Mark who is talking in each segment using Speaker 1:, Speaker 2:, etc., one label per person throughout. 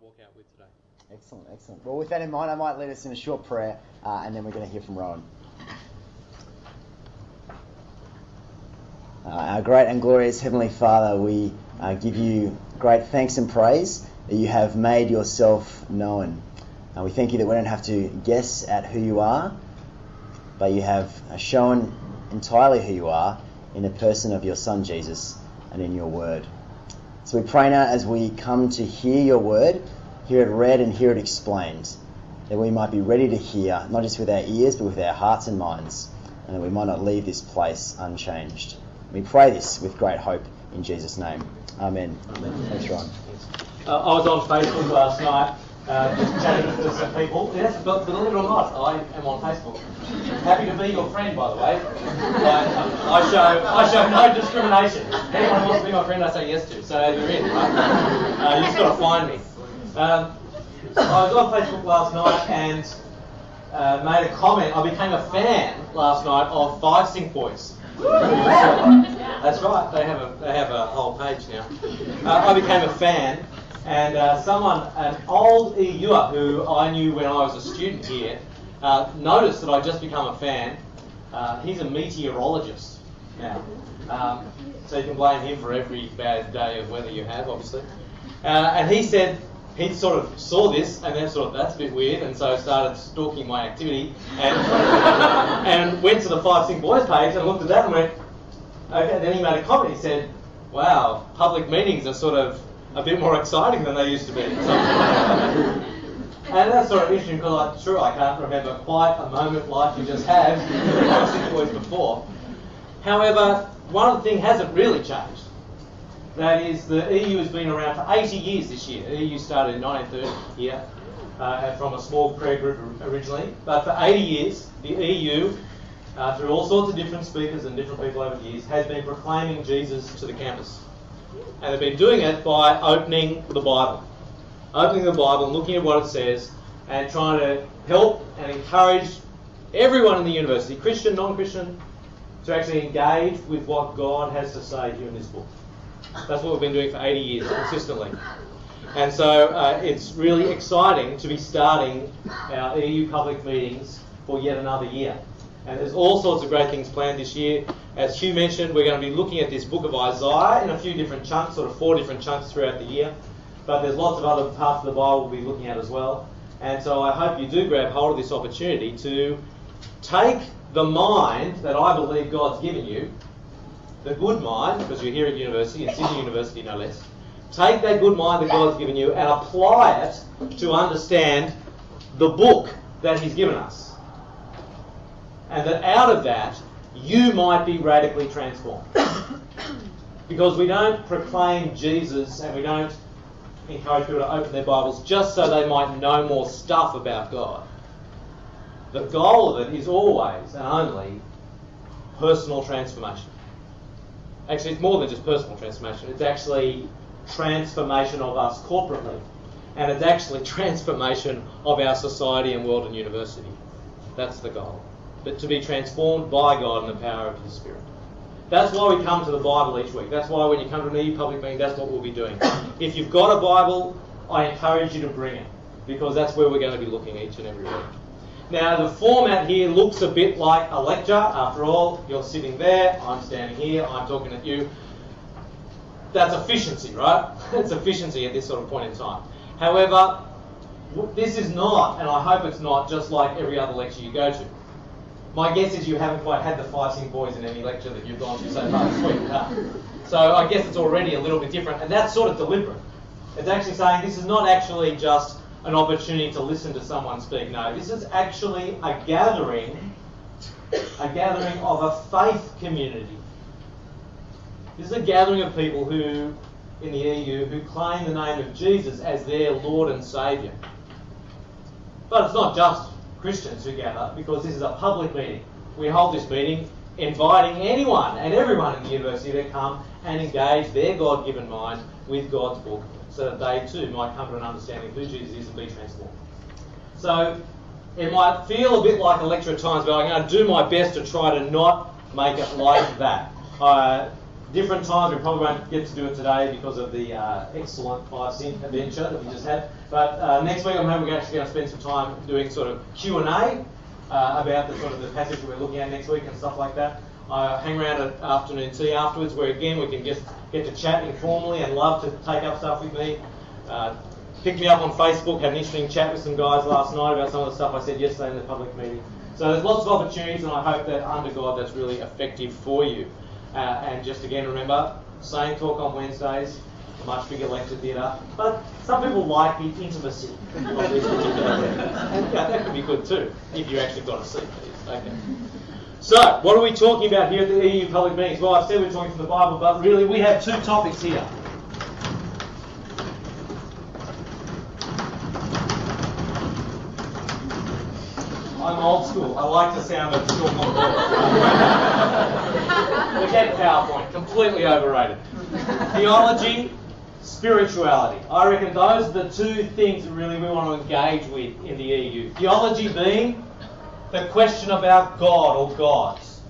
Speaker 1: walk out with today.
Speaker 2: Excellent, excellent. Well, with that in mind, I might lead us in a short prayer, uh, and then we're going to hear from Rowan. Uh, our great and glorious Heavenly Father, we uh, give you great thanks and praise that you have made yourself known. Uh, we thank you that we don't have to guess at who you are, but you have uh, shown entirely who you are in the person of your Son Jesus and in your word. So we pray now as we come to hear your word, hear it read and hear it explained, that we might be ready to hear, not just with our ears, but with our hearts and minds, and that we might not leave this place unchanged. We pray this with great hope in Jesus' name. Amen. Amen. Thanks, Ron.
Speaker 1: Uh, I was on Facebook last night, uh, just chatting to some people. Yes, but believe it or not, I am on Facebook. Happy to be your friend, by the way. I, show I show no discrimination. Anyone wants to be my friend, I say yes to. So you're in, right? Uh, you just got to find me. Um, I was on Facebook last night and uh, made a comment. I became a fan last night of Five Sync Boys. That's right. They have a they have a whole page now. Uh, I became a fan, and uh, someone, an old EUer who I knew when I was a student here, uh, noticed that I'd just become a fan. Uh, he's a meteorologist now, um, so you can blame him for every bad day of weather you have, obviously. Uh, and he said he sort of saw this and then sort of that's a bit weird, and so started stalking my activity and and went to the Five Sync Boys page and looked at that and went, okay. Then he made a comment. He said, "Wow, public meetings are sort of a bit more exciting than they used to be." and that's sort of interesting because I'm sure I can't remember quite a moment like you just had Five Sync Boys before. However, one thing hasn't really changed. That is, the EU has been around for 80 years this year. The EU started in 1930 here, uh, from a small prayer group originally. But for 80 years, the EU, uh, through all sorts of different speakers and different people over the years, has been proclaiming Jesus to the campus. And they've been doing it by opening the Bible. Opening the Bible, looking at what it says, and trying to help and encourage everyone in the university, Christian, non Christian, to actually engage with what God has to say here in this book. That's what we've been doing for 80 years consistently. And so uh, it's really exciting to be starting our EU public meetings for yet another year. And there's all sorts of great things planned this year. As Hugh mentioned, we're going to be looking at this book of Isaiah in a few different chunks, sort of four different chunks throughout the year. But there's lots of other parts of the Bible we'll be looking at as well. And so I hope you do grab hold of this opportunity to take the mind that I believe God's given you the good mind, because you're here at university, in Sydney University no less, take that good mind that God's given you and apply it to understand the book that He's given us. And that out of that, you might be radically transformed. because we don't proclaim Jesus and we don't encourage people to open their Bibles just so they might know more stuff about God. The goal of it is always and only personal transformation. Actually, it's more than just personal transformation. It's actually transformation of us corporately. And it's actually transformation of our society and world and university. That's the goal. But to be transformed by God and the power of His Spirit. That's why we come to the Bible each week. That's why when you come to an EU public meeting, that's what we'll be doing. If you've got a Bible, I encourage you to bring it because that's where we're going to be looking each and every week. Now, the format here looks a bit like a lecture. After all, you're sitting there, I'm standing here, I'm talking at you. That's efficiency, right? it's efficiency at this sort of point in time. However, this is not, and I hope it's not, just like every other lecture you go to. My guess is you haven't quite had the five sync boys in any lecture that you've gone to so far this week. So I guess it's already a little bit different, and that's sort of deliberate. It's actually saying this is not actually just an opportunity to listen to someone speak. No, this is actually a gathering, a gathering of a faith community. This is a gathering of people who, in the EU, who claim the name of Jesus as their Lord and Saviour. But it's not just Christians who gather, because this is a public meeting. We hold this meeting inviting anyone and everyone in the university to come and engage their God given mind with God's book so that they too might come to an understanding of who Jesus is and be transformed. So it might feel a bit like a lecture at times, but I'm going to do my best to try to not make it like that. Uh, different times. We probably won't get to do it today because of the uh, excellent five cent adventure that we just had. But uh, next week, I'm hoping we're actually going to spend some time doing sort of Q and A uh, about the sort of the passage that we're looking at next week and stuff like that. Uh, hang around at afternoon tea afterwards, where again we can just get to chat informally and love to take up stuff with me. Uh, pick me up on Facebook, had an interesting chat with some guys last night about some of the stuff I said yesterday in the public meeting. So there's lots of opportunities, and I hope that under God that's really effective for you. Uh, and just again, remember, same talk on Wednesdays, a much bigger lecture theatre. But some people like the intimacy of this particular. And yeah, that could be good too, if you actually got a seat, please. Okay. So, what are we talking about here at the EU public meetings? Well, I've said we're talking from the Bible, but really we have two topics here. I'm old school. I like the sound of short on Forget PowerPoint. Completely overrated. Theology, spirituality. I reckon those are the two things that really we want to engage with in the EU. Theology being the question about God or gods.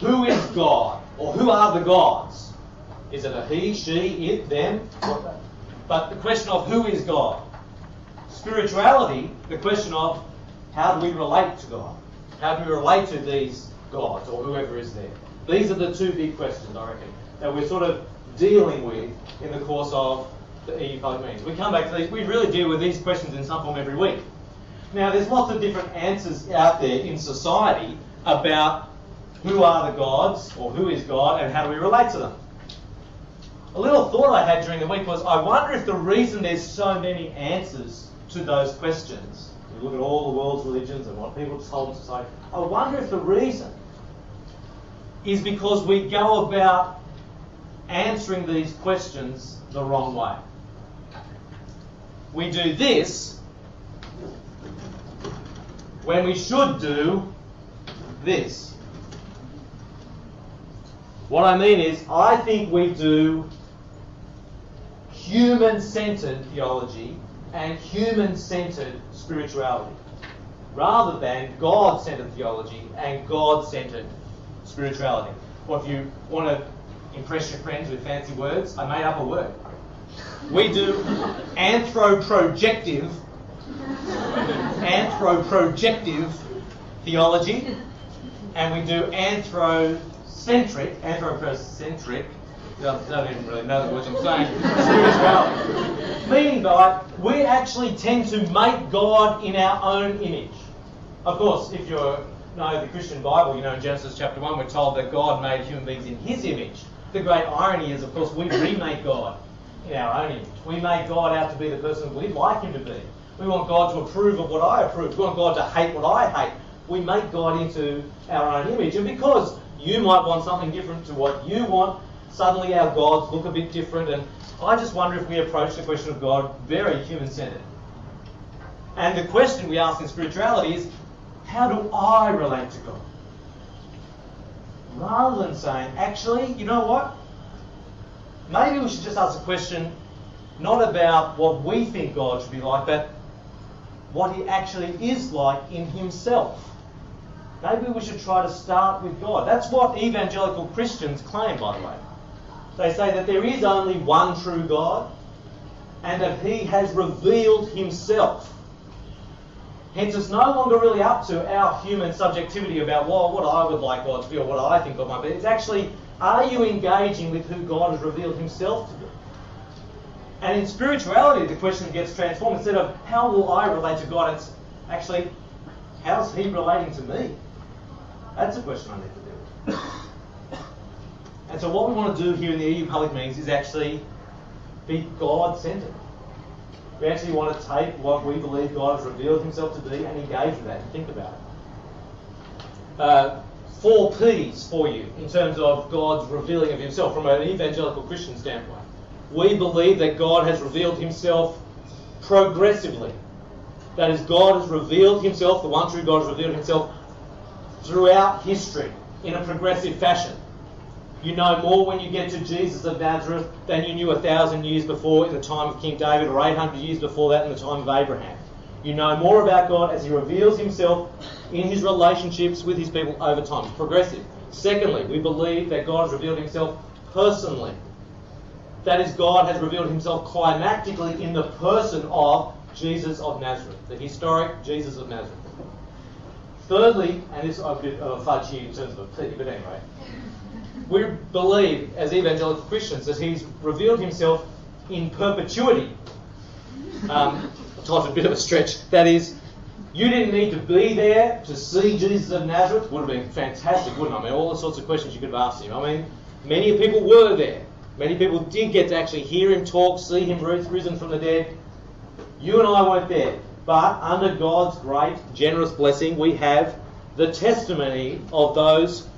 Speaker 1: Who is God? Or who are the gods? Is it a he, she, it, them? But the question of who is God? Spirituality, the question of how do we relate to God? How do we relate to these gods or whoever is there? These are the two big questions, I reckon, that we're sort of dealing with in the course of the EU public meetings. We come back to these, we really deal with these questions in some form every week. Now, there's lots of different answers out there in society about who are the gods or who is God and how do we relate to them. A little thought I had during the week was I wonder if the reason there's so many answers to those questions you look at all the world's religions and what people told to say. I wonder if the reason is because we go about answering these questions the wrong way. We do this when we should do this. What I mean is, I think we do human centered theology and human centered spirituality rather than God centered theology and God centered spirituality. Or if you want to impress your friends with fancy words, I made up a word. We do anthroprojective, anthroprojective theology, and we do anthrocentric, anthropocentric don't, don't even really know what I'm saying. Spirituality. Meaning by we actually tend to make God in our own image. Of course, if you know the Christian Bible, you know in Genesis chapter 1, we're told that God made human beings in his image. The great irony is, of course, we remake God in our own image. We make God out to be the person we'd like him to be. We want God to approve of what I approve. We want God to hate what I hate. We make God into our own image. And because you might want something different to what you want, suddenly our gods look a bit different. And I just wonder if we approach the question of God very human centered. And the question we ask in spirituality is how do I relate to God? Rather than saying, actually, you know what? Maybe we should just ask a question not about what we think God should be like, but what he actually is like in himself. Maybe we should try to start with God. That's what evangelical Christians claim, by the way. They say that there is only one true God and that He has revealed Himself. Hence, it's no longer really up to our human subjectivity about well, what I would like God to be or what I think God might be. It's actually, are you engaging with who God has revealed Himself to be? And in spirituality, the question gets transformed. Instead of how will I relate to God, it's actually how's He relating to me? That's a question I need to deal with. And so what we want to do here in the EU public meetings is actually be God-centered. We actually want to take what we believe God has revealed himself to be and engage with that and think about it. Uh, four P's for you in terms of God's revealing of himself from an evangelical Christian standpoint. We believe that God has revealed himself progressively. That is, God has revealed himself, the one true God has revealed himself throughout history in a progressive fashion. You know more when you get to Jesus of Nazareth than you knew a thousand years before in the time of King David or 800 years before that in the time of Abraham. You know more about God as he reveals himself in his relationships with his people over time. It's progressive. Secondly, we believe that God has revealed himself personally. That is, God has revealed himself climactically in the person of Jesus of Nazareth, the historic Jesus of Nazareth. Thirdly, and this is a bit of a fudge here in terms of a but anyway, we believe as evangelical Christians that he's revealed himself in perpetuity. Um, a bit of a stretch. That is, you didn't need to be there to see Jesus of Nazareth. Would have been fantastic, wouldn't it? I mean, all the sorts of questions you could have asked him. I mean, many people were there. Many people did get to actually hear him talk, see him risen from the dead. You and I weren't there. But under God's great, generous blessing, we have the testimony of those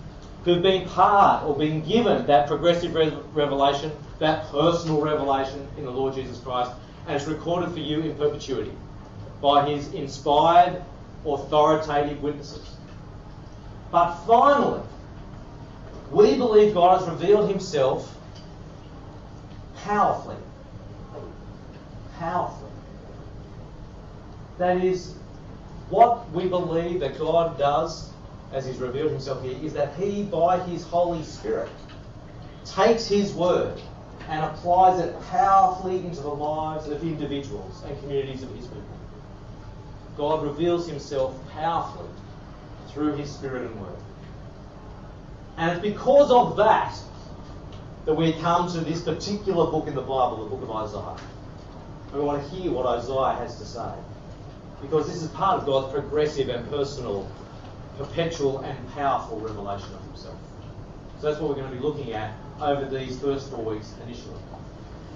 Speaker 1: who've been part or been given that progressive revelation, that personal revelation in the Lord Jesus Christ, and it's recorded for you in perpetuity by his inspired, authoritative witnesses. But finally, we believe God has revealed himself powerfully. Powerfully. That is, what we believe that God does as he's revealed himself here is that he, by his Holy Spirit, takes his word and applies it powerfully into the lives of individuals and communities of his people. God reveals himself powerfully through his Spirit and Word. And it's because of that that we come to this particular book in the Bible, the book of Isaiah. We want to hear what Isaiah has to say. Because this is part of God's progressive and personal, perpetual and powerful revelation of himself. So that's what we're going to be looking at over these first four weeks initially.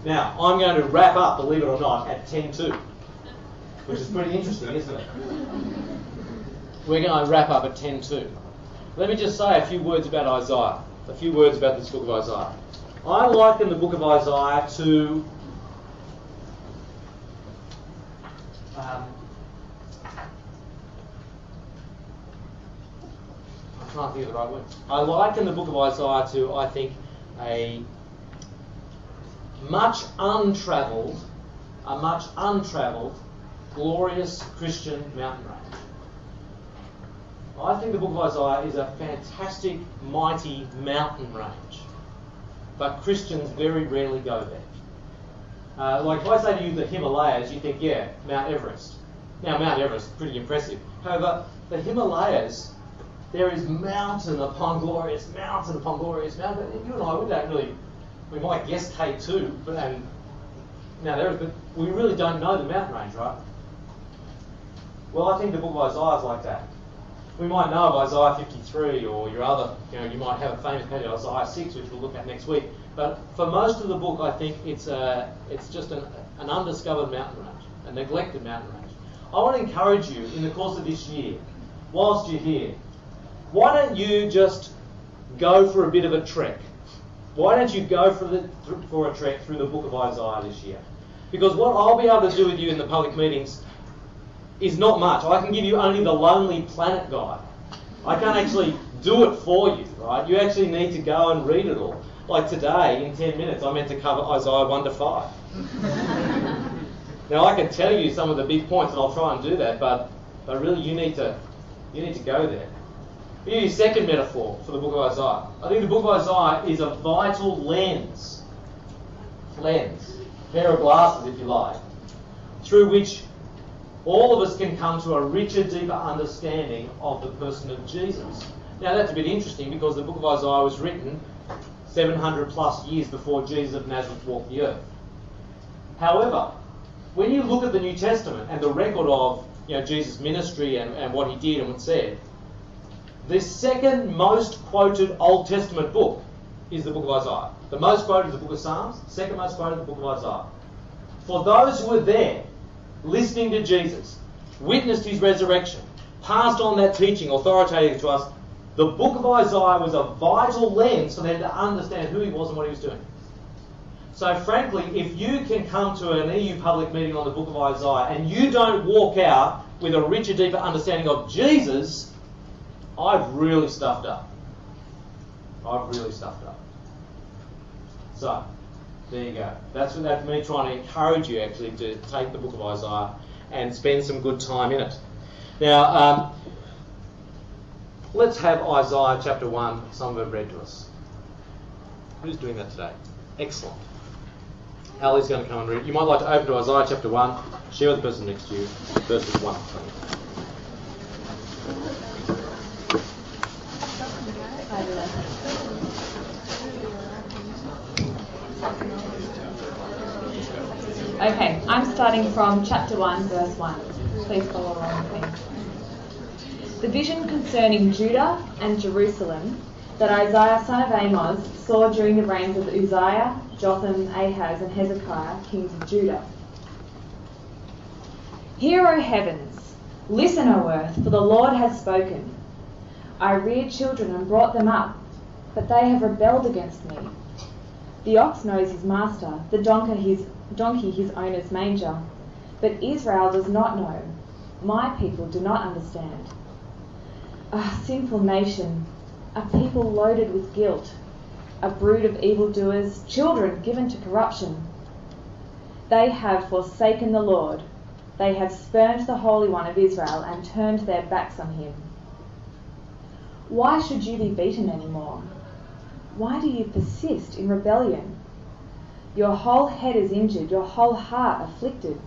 Speaker 1: Now, I'm going to wrap up, believe it or not, at 10.2 which is pretty interesting, isn't it? We're going to wrap up at 10.2. Let me just say a few words about Isaiah, a few words about this book of Isaiah. I liken the book of Isaiah to um, trying to think of the right word. I liken the book of Isaiah to, I think, a much untravelled, a much untravelled glorious Christian mountain range. I think the book of Isaiah is a fantastic, mighty mountain range. But Christians very rarely go there. Uh, like if I say to you the Himalayas, you think, yeah, Mount Everest. Now, Mount Everest is pretty impressive. However, the Himalayas, there is mountain upon glorious mountain upon glorious mountain. You and I, we don't really, we might guess K2, but and now there is, but we really don't know the mountain range, right? Well, I think the book of Isaiah is like that. We might know of Isaiah 53 or your other, you know, you might have a famous passage, Isaiah 6, which we'll look at next week. But for most of the book, I think it's, a, it's just an, an undiscovered mountain range, a neglected mountain range. I want to encourage you in the course of this year, whilst you're here, why don't you just go for a bit of a trek? Why don't you go for, the, for a trek through the book of Isaiah this year? Because what I'll be able to do with you in the public meetings is not much. I can give you only the Lonely Planet guide. I can't actually do it for you, right? You actually need to go and read it all. Like today, in 10 minutes, I meant to cover Isaiah 1 to 5. now, I can tell you some of the big points, and I'll try and do that, but, but really, you need to, you need to go there. Here's your second metaphor for the book of Isaiah. I think the book of Isaiah is a vital lens, lens, pair of glasses, if you like, through which all of us can come to a richer, deeper understanding of the person of Jesus. Now, that's a bit interesting because the book of Isaiah was written 700 plus years before Jesus of Nazareth walked the earth. However, when you look at the New Testament and the record of you know, Jesus' ministry and, and what he did and what said, the second most quoted Old Testament book is the book of Isaiah. The most quoted is the book of Psalms, second most quoted is the book of Isaiah. For those who were there, listening to Jesus, witnessed his resurrection, passed on that teaching authoritatively to us, the book of Isaiah was a vital lens for them to understand who he was and what he was doing. So, frankly, if you can come to an EU public meeting on the book of Isaiah and you don't walk out with a richer, deeper understanding of Jesus, I've really stuffed up. I've really stuffed up. So, there you go. That's, what that's me trying to encourage you actually to take the book of Isaiah and spend some good time in it. Now, um, let's have Isaiah chapter 1, some of it read to us. Who's doing that today? Excellent. Ali's going to come and read. You might like to open to Isaiah chapter 1, share with the person next to you, verses 1
Speaker 3: Okay, I'm starting from chapter 1, verse 1. Please follow along with me. The vision concerning Judah and Jerusalem that Isaiah son of Amos saw during the reigns of Uzziah, Jotham, Ahaz, and Hezekiah, kings of Judah. Hear, O heavens, listen, O earth, for the Lord has spoken. I reared children and brought them up, but they have rebelled against me. The ox knows his master, the donkey his, donkey his owner's manger. But Israel does not know. My people do not understand. Ah, sinful nation, a people loaded with guilt, a brood of evildoers, children given to corruption. They have forsaken the Lord. They have spurned the Holy One of Israel and turned their backs on him. Why should you be beaten any more? Why do you persist in rebellion? Your whole head is injured, your whole heart afflicted.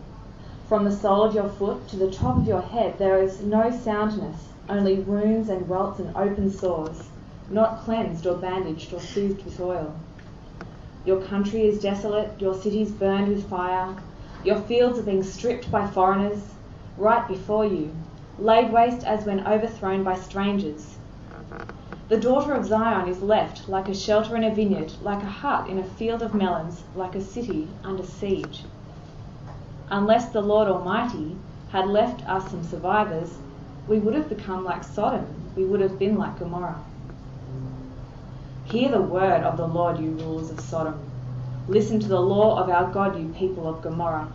Speaker 3: From the sole of your foot to the top of your head there is no soundness, only wounds and welts and open sores, not cleansed or bandaged or soothed with oil. Your country is desolate, your cities burned with fire, your fields are being stripped by foreigners, right before you, laid waste as when overthrown by strangers. The daughter of Zion is left like a shelter in a vineyard, like a hut in a field of melons, like a city under siege. Unless the Lord Almighty had left us some survivors, we would have become like Sodom, we would have been like Gomorrah. Hear the word of the Lord, you rulers of Sodom. Listen to the law of our God, you people of Gomorrah.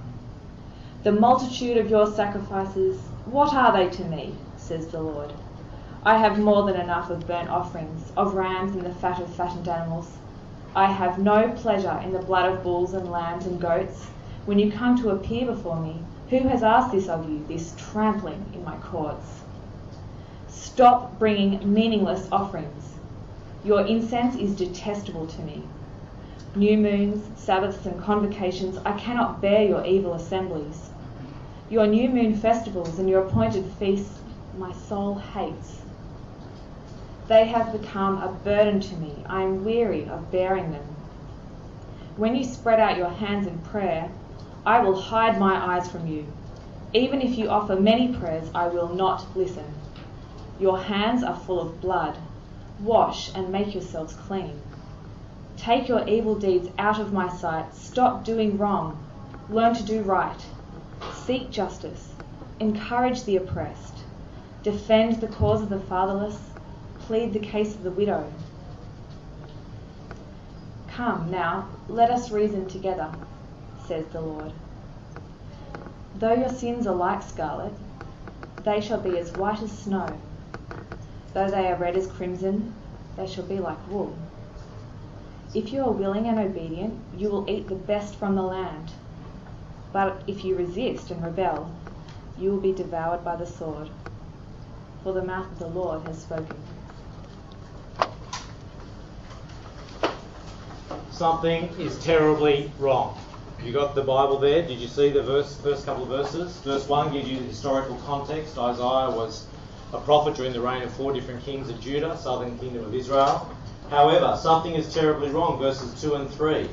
Speaker 3: The multitude of your sacrifices, what are they to me? says the Lord. I have more than enough of burnt offerings, of rams and the fat of fattened animals. I have no pleasure in the blood of bulls and lambs and goats. When you come to appear before me, who has asked this of you, this trampling in my courts? Stop bringing meaningless offerings. Your incense is detestable to me. New moons, Sabbaths, and convocations, I cannot bear your evil assemblies. Your new moon festivals and your appointed feasts, my soul hates. They have become a burden to me. I am weary of bearing them. When you spread out your hands in prayer, I will hide my eyes from you. Even if you offer many prayers, I will not listen. Your hands are full of blood. Wash and make yourselves clean. Take your evil deeds out of my sight. Stop doing wrong. Learn to do right. Seek justice. Encourage the oppressed. Defend the cause of the fatherless. Plead the case of the widow. Come now, let us reason together, says the Lord. Though your sins are like scarlet, they shall be as white as snow. Though they are red as crimson, they shall be like wool. If you are willing and obedient, you will eat the best from the land. But if you resist and rebel, you will be devoured by the sword. For the mouth of the Lord has spoken.
Speaker 1: Something is terribly wrong. You got the Bible there? Did you see the verse, first couple of verses? Verse 1 gives you the historical context. Isaiah was a prophet during the reign of four different kings of Judah, southern kingdom of Israel. However, something is terribly wrong. Verses 2 and 3.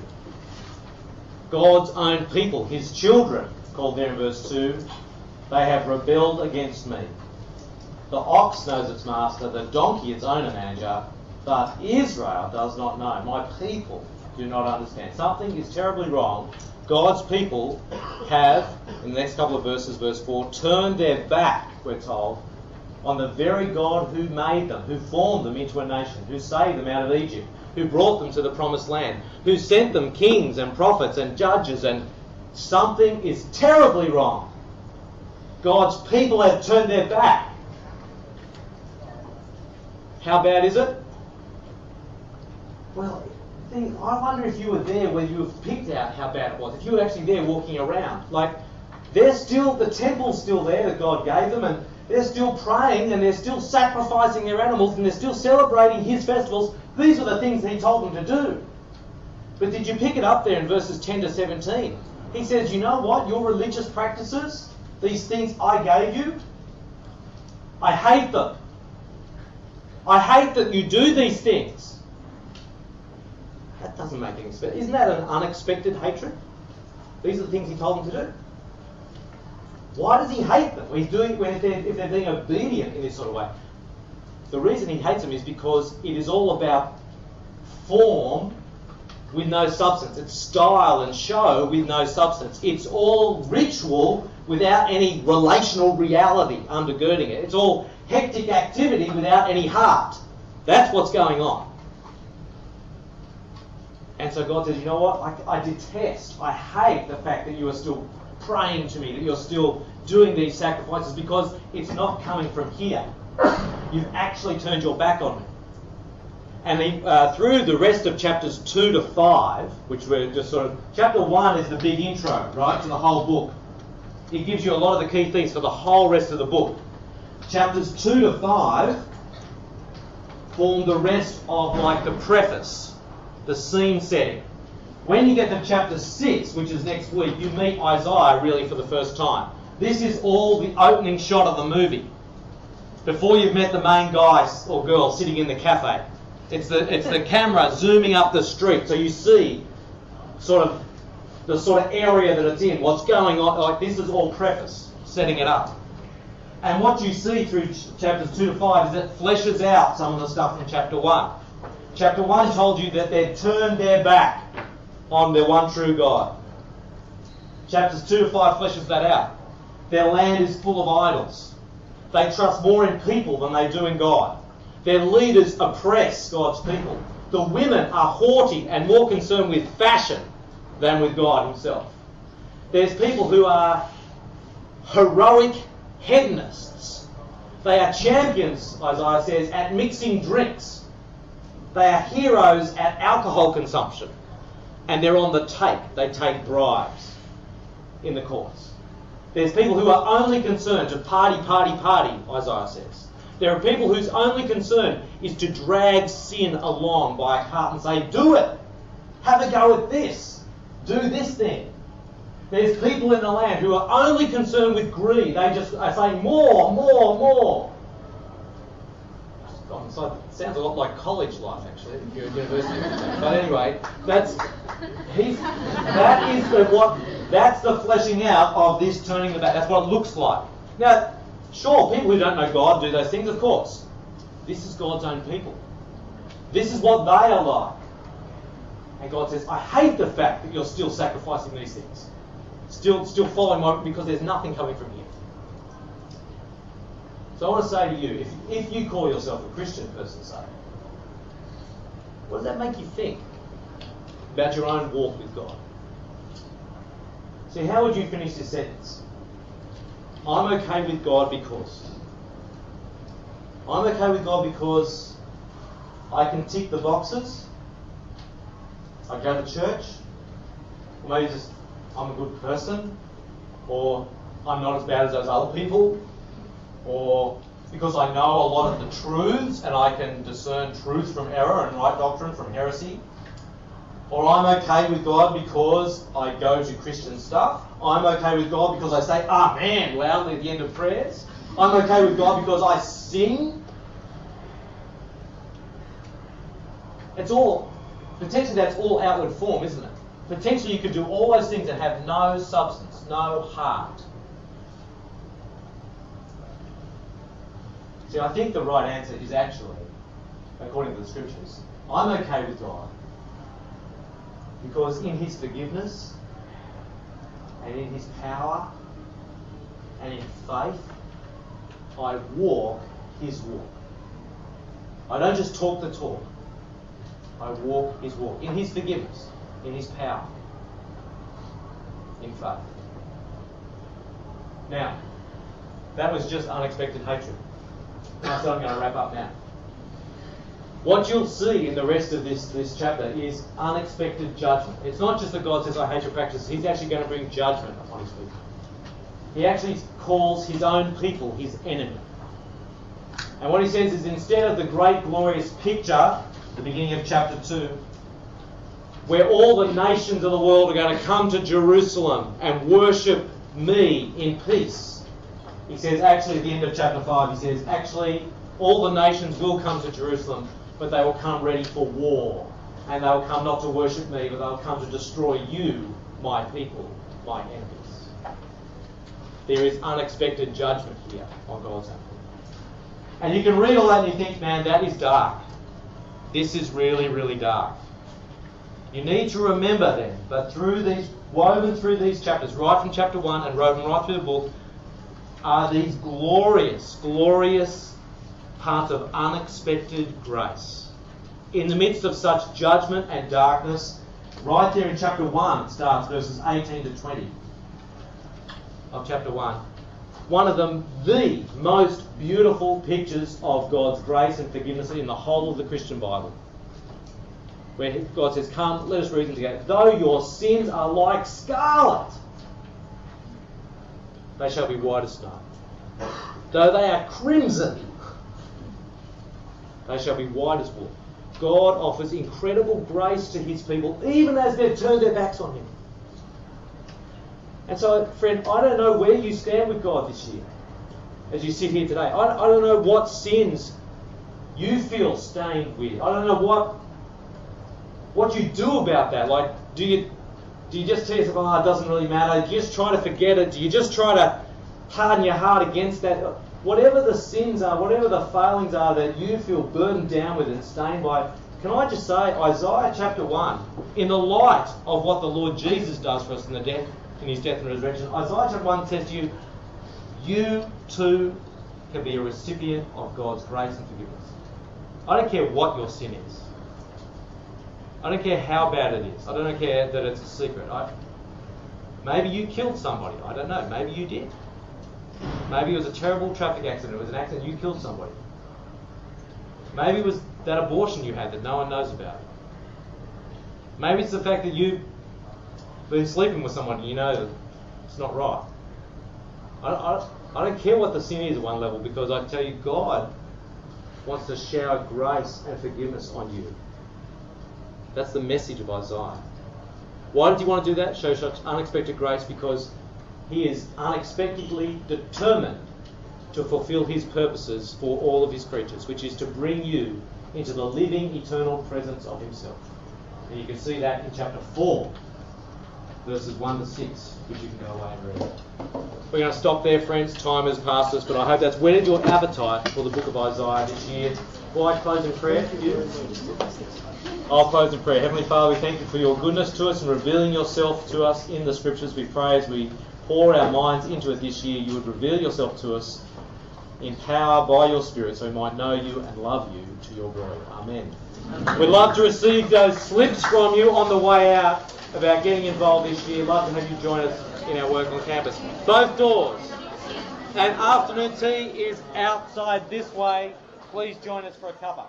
Speaker 1: God's own people, his children, called there in verse 2, they have rebelled against me. The ox knows its master, the donkey its owner manager, but Israel does not know. My people do not understand. Something is terribly wrong. God's people have, in the next couple of verses, verse 4, turned their back, we're told, on the very God who made them, who formed them into a nation, who saved them out of Egypt, who brought them to the promised land, who sent them kings and prophets and judges, and something is terribly wrong. God's people have turned their back. How bad is it? Well, think, I wonder if you were there whether you have picked out how bad it was. If you were actually there walking around. Like, they're still, the temple's still there that God gave them, and they're still praying and they're still sacrificing their animals and they're still celebrating his festivals. These are the things he told them to do. But did you pick it up there in verses 10 to 17? He says, You know what? Your religious practices, these things I gave you, I hate them. I hate that you do these things. That doesn't make any sense. Isn't that an unexpected hatred? These are the things he told them to do. Why does he hate them? When he's doing when if they're, if they're being obedient in this sort of way. The reason he hates them is because it is all about form with no substance. It's style and show with no substance. It's all ritual without any relational reality undergirding it. It's all hectic activity without any heart. That's what's going on. And so God says, you know what? I, I detest, I hate the fact that you are still praying to me, that you're still doing these sacrifices because it's not coming from here. You've actually turned your back on me. And uh, through the rest of chapters 2 to 5, which we're just sort of. Chapter 1 is the big intro, right, to the whole book. It gives you a lot of the key things for the whole rest of the book. Chapters 2 to 5 form the rest of, like, the preface, the scene setting. When you get to chapter 6, which is next week, you meet Isaiah really for the first time. This is all the opening shot of the movie. Before you've met the main guy or girl sitting in the cafe. It's the, it's the camera zooming up the street so you see sort of the sort of area that it's in, what's going on. Like this is all preface, setting it up. And what you see through chapters 2 to 5 is it fleshes out some of the stuff in chapter 1. Chapter 1 told you that they'd turned their back on their one true God. Chapters 2 to 5 fleshes that out. Their land is full of idols. They trust more in people than they do in God. Their leaders oppress God's people. The women are haughty and more concerned with fashion than with God Himself. There's people who are heroic hedonists. They are champions, Isaiah says, at mixing drinks. They are heroes at alcohol consumption. And they're on the take. They take bribes in the courts. There's people who are only concerned to party, party, party, Isaiah says. There are people whose only concern is to drag sin along by a cart and say, do it. Have a go at this. Do this thing. There's people in the land who are only concerned with greed. They just are saying more, more, more. So it sounds a lot like college life, actually, if you're at university. but anyway, that's he's, that is the, what that's the fleshing out of this turning the back. That's what it looks like. Now, Sure, people who don't know God do those things, of course. This is God's own people. This is what they are like. And God says, I hate the fact that you're still sacrificing these things. Still, still following my, because there's nothing coming from here. So I want to say to you, if, if you call yourself a Christian person, say, what does that make you think about your own walk with God? See, how would you finish this sentence? I'm okay with God because. I'm okay with God because I can tick the boxes. I go to church. Or maybe just I'm a good person. Or I'm not as bad as those other people. Or because I know a lot of the truths and I can discern truth from error and right doctrine from heresy. Or I'm okay with God because I go to Christian stuff. I'm okay with God because I say ah, Amen loudly at the end of prayers. I'm okay with God because I sing. It's all, potentially that's all outward form, isn't it? Potentially you could do all those things and have no substance, no heart. See, I think the right answer is actually, according to the scriptures, I'm okay with God because in his forgiveness and in his power and in faith, I walk his walk. I don't just talk the talk, I walk his walk. In his forgiveness, in his power, in faith. Now, that was just unexpected hatred. So I'm going to wrap up now. What you'll see in the rest of this, this chapter is unexpected judgment. It's not just that God says, I hate your practices. He's actually going to bring judgment upon his people. he actually calls his own people his enemy. And what he says is instead of the great glorious picture, the beginning of chapter 2, where all the nations of the world are going to come to Jerusalem and worship me in peace. He says, actually, at the end of chapter 5, he says, actually, all the nations will come to Jerusalem, but they will come ready for war. And they will come not to worship me, but they will come to destroy you, my people, my enemies. There is unexpected judgment here on God's hand. And you can read all that and you think, man, that is dark. This is really, really dark. You need to remember then that through these, woven through these chapters, right from chapter 1 and woven right through the book, are these glorious, glorious parts of unexpected grace. In the midst of such judgment and darkness, right there in chapter 1, it starts verses 18 to 20 of chapter 1. One of them, the most beautiful pictures of God's grace and forgiveness in the whole of the Christian Bible where God says, Come, let us reason together. Though your sins are like scarlet, they shall be white as snow. Though they are crimson, they shall be white as wool. God offers incredible grace to his people, even as they've turned their backs on him. And so, friend, I don't know where you stand with God this year as you sit here today. I, I don't know what sins you feel stained with. I don't know what what you do about that? Like, do you do you just yourself, oh, it doesn't really matter? Do you just try to forget it? Do you just try to harden your heart against that? Whatever the sins are, whatever the failings are that you feel burdened down with and stained by, can I just say, Isaiah chapter 1, in the light of what the Lord Jesus does for us in the death, in his death and resurrection, Isaiah chapter 1 says to you, you too can be a recipient of God's grace and forgiveness. I don't care what your sin is. I don't care how bad it is. I don't care that it's a secret. I, maybe you killed somebody. I don't know. Maybe you did. Maybe it was a terrible traffic accident. It was an accident. You killed somebody. Maybe it was that abortion you had that no one knows about. Maybe it's the fact that you've been sleeping with someone and you know that it's not right. I, I, I don't care what the sin is at one level because I tell you, God wants to shower grace and forgiveness on you. That's the message of Isaiah. Why did he want to do that? Show such unexpected grace because he is unexpectedly determined to fulfill his purposes for all of his creatures, which is to bring you into the living, eternal presence of himself. And you can see that in chapter 4, verses 1 to 6, which you can go away and read. We're going to stop there, friends. Time has passed us, but I hope that's whetted your appetite for the book of Isaiah this year. Why close in prayer for you? I'll close in prayer. Heavenly Father, we thank you for your goodness to us and revealing yourself to us in the scriptures. We pray as we pour our minds into it this year, you would reveal yourself to us in power by your Spirit so we might know you and love you to your glory. Amen. We'd love to receive those slips from you on the way out about getting involved this year. Love to have you join us in our work on campus. Both doors. And afternoon tea is outside this way. Please join us for a cuppa.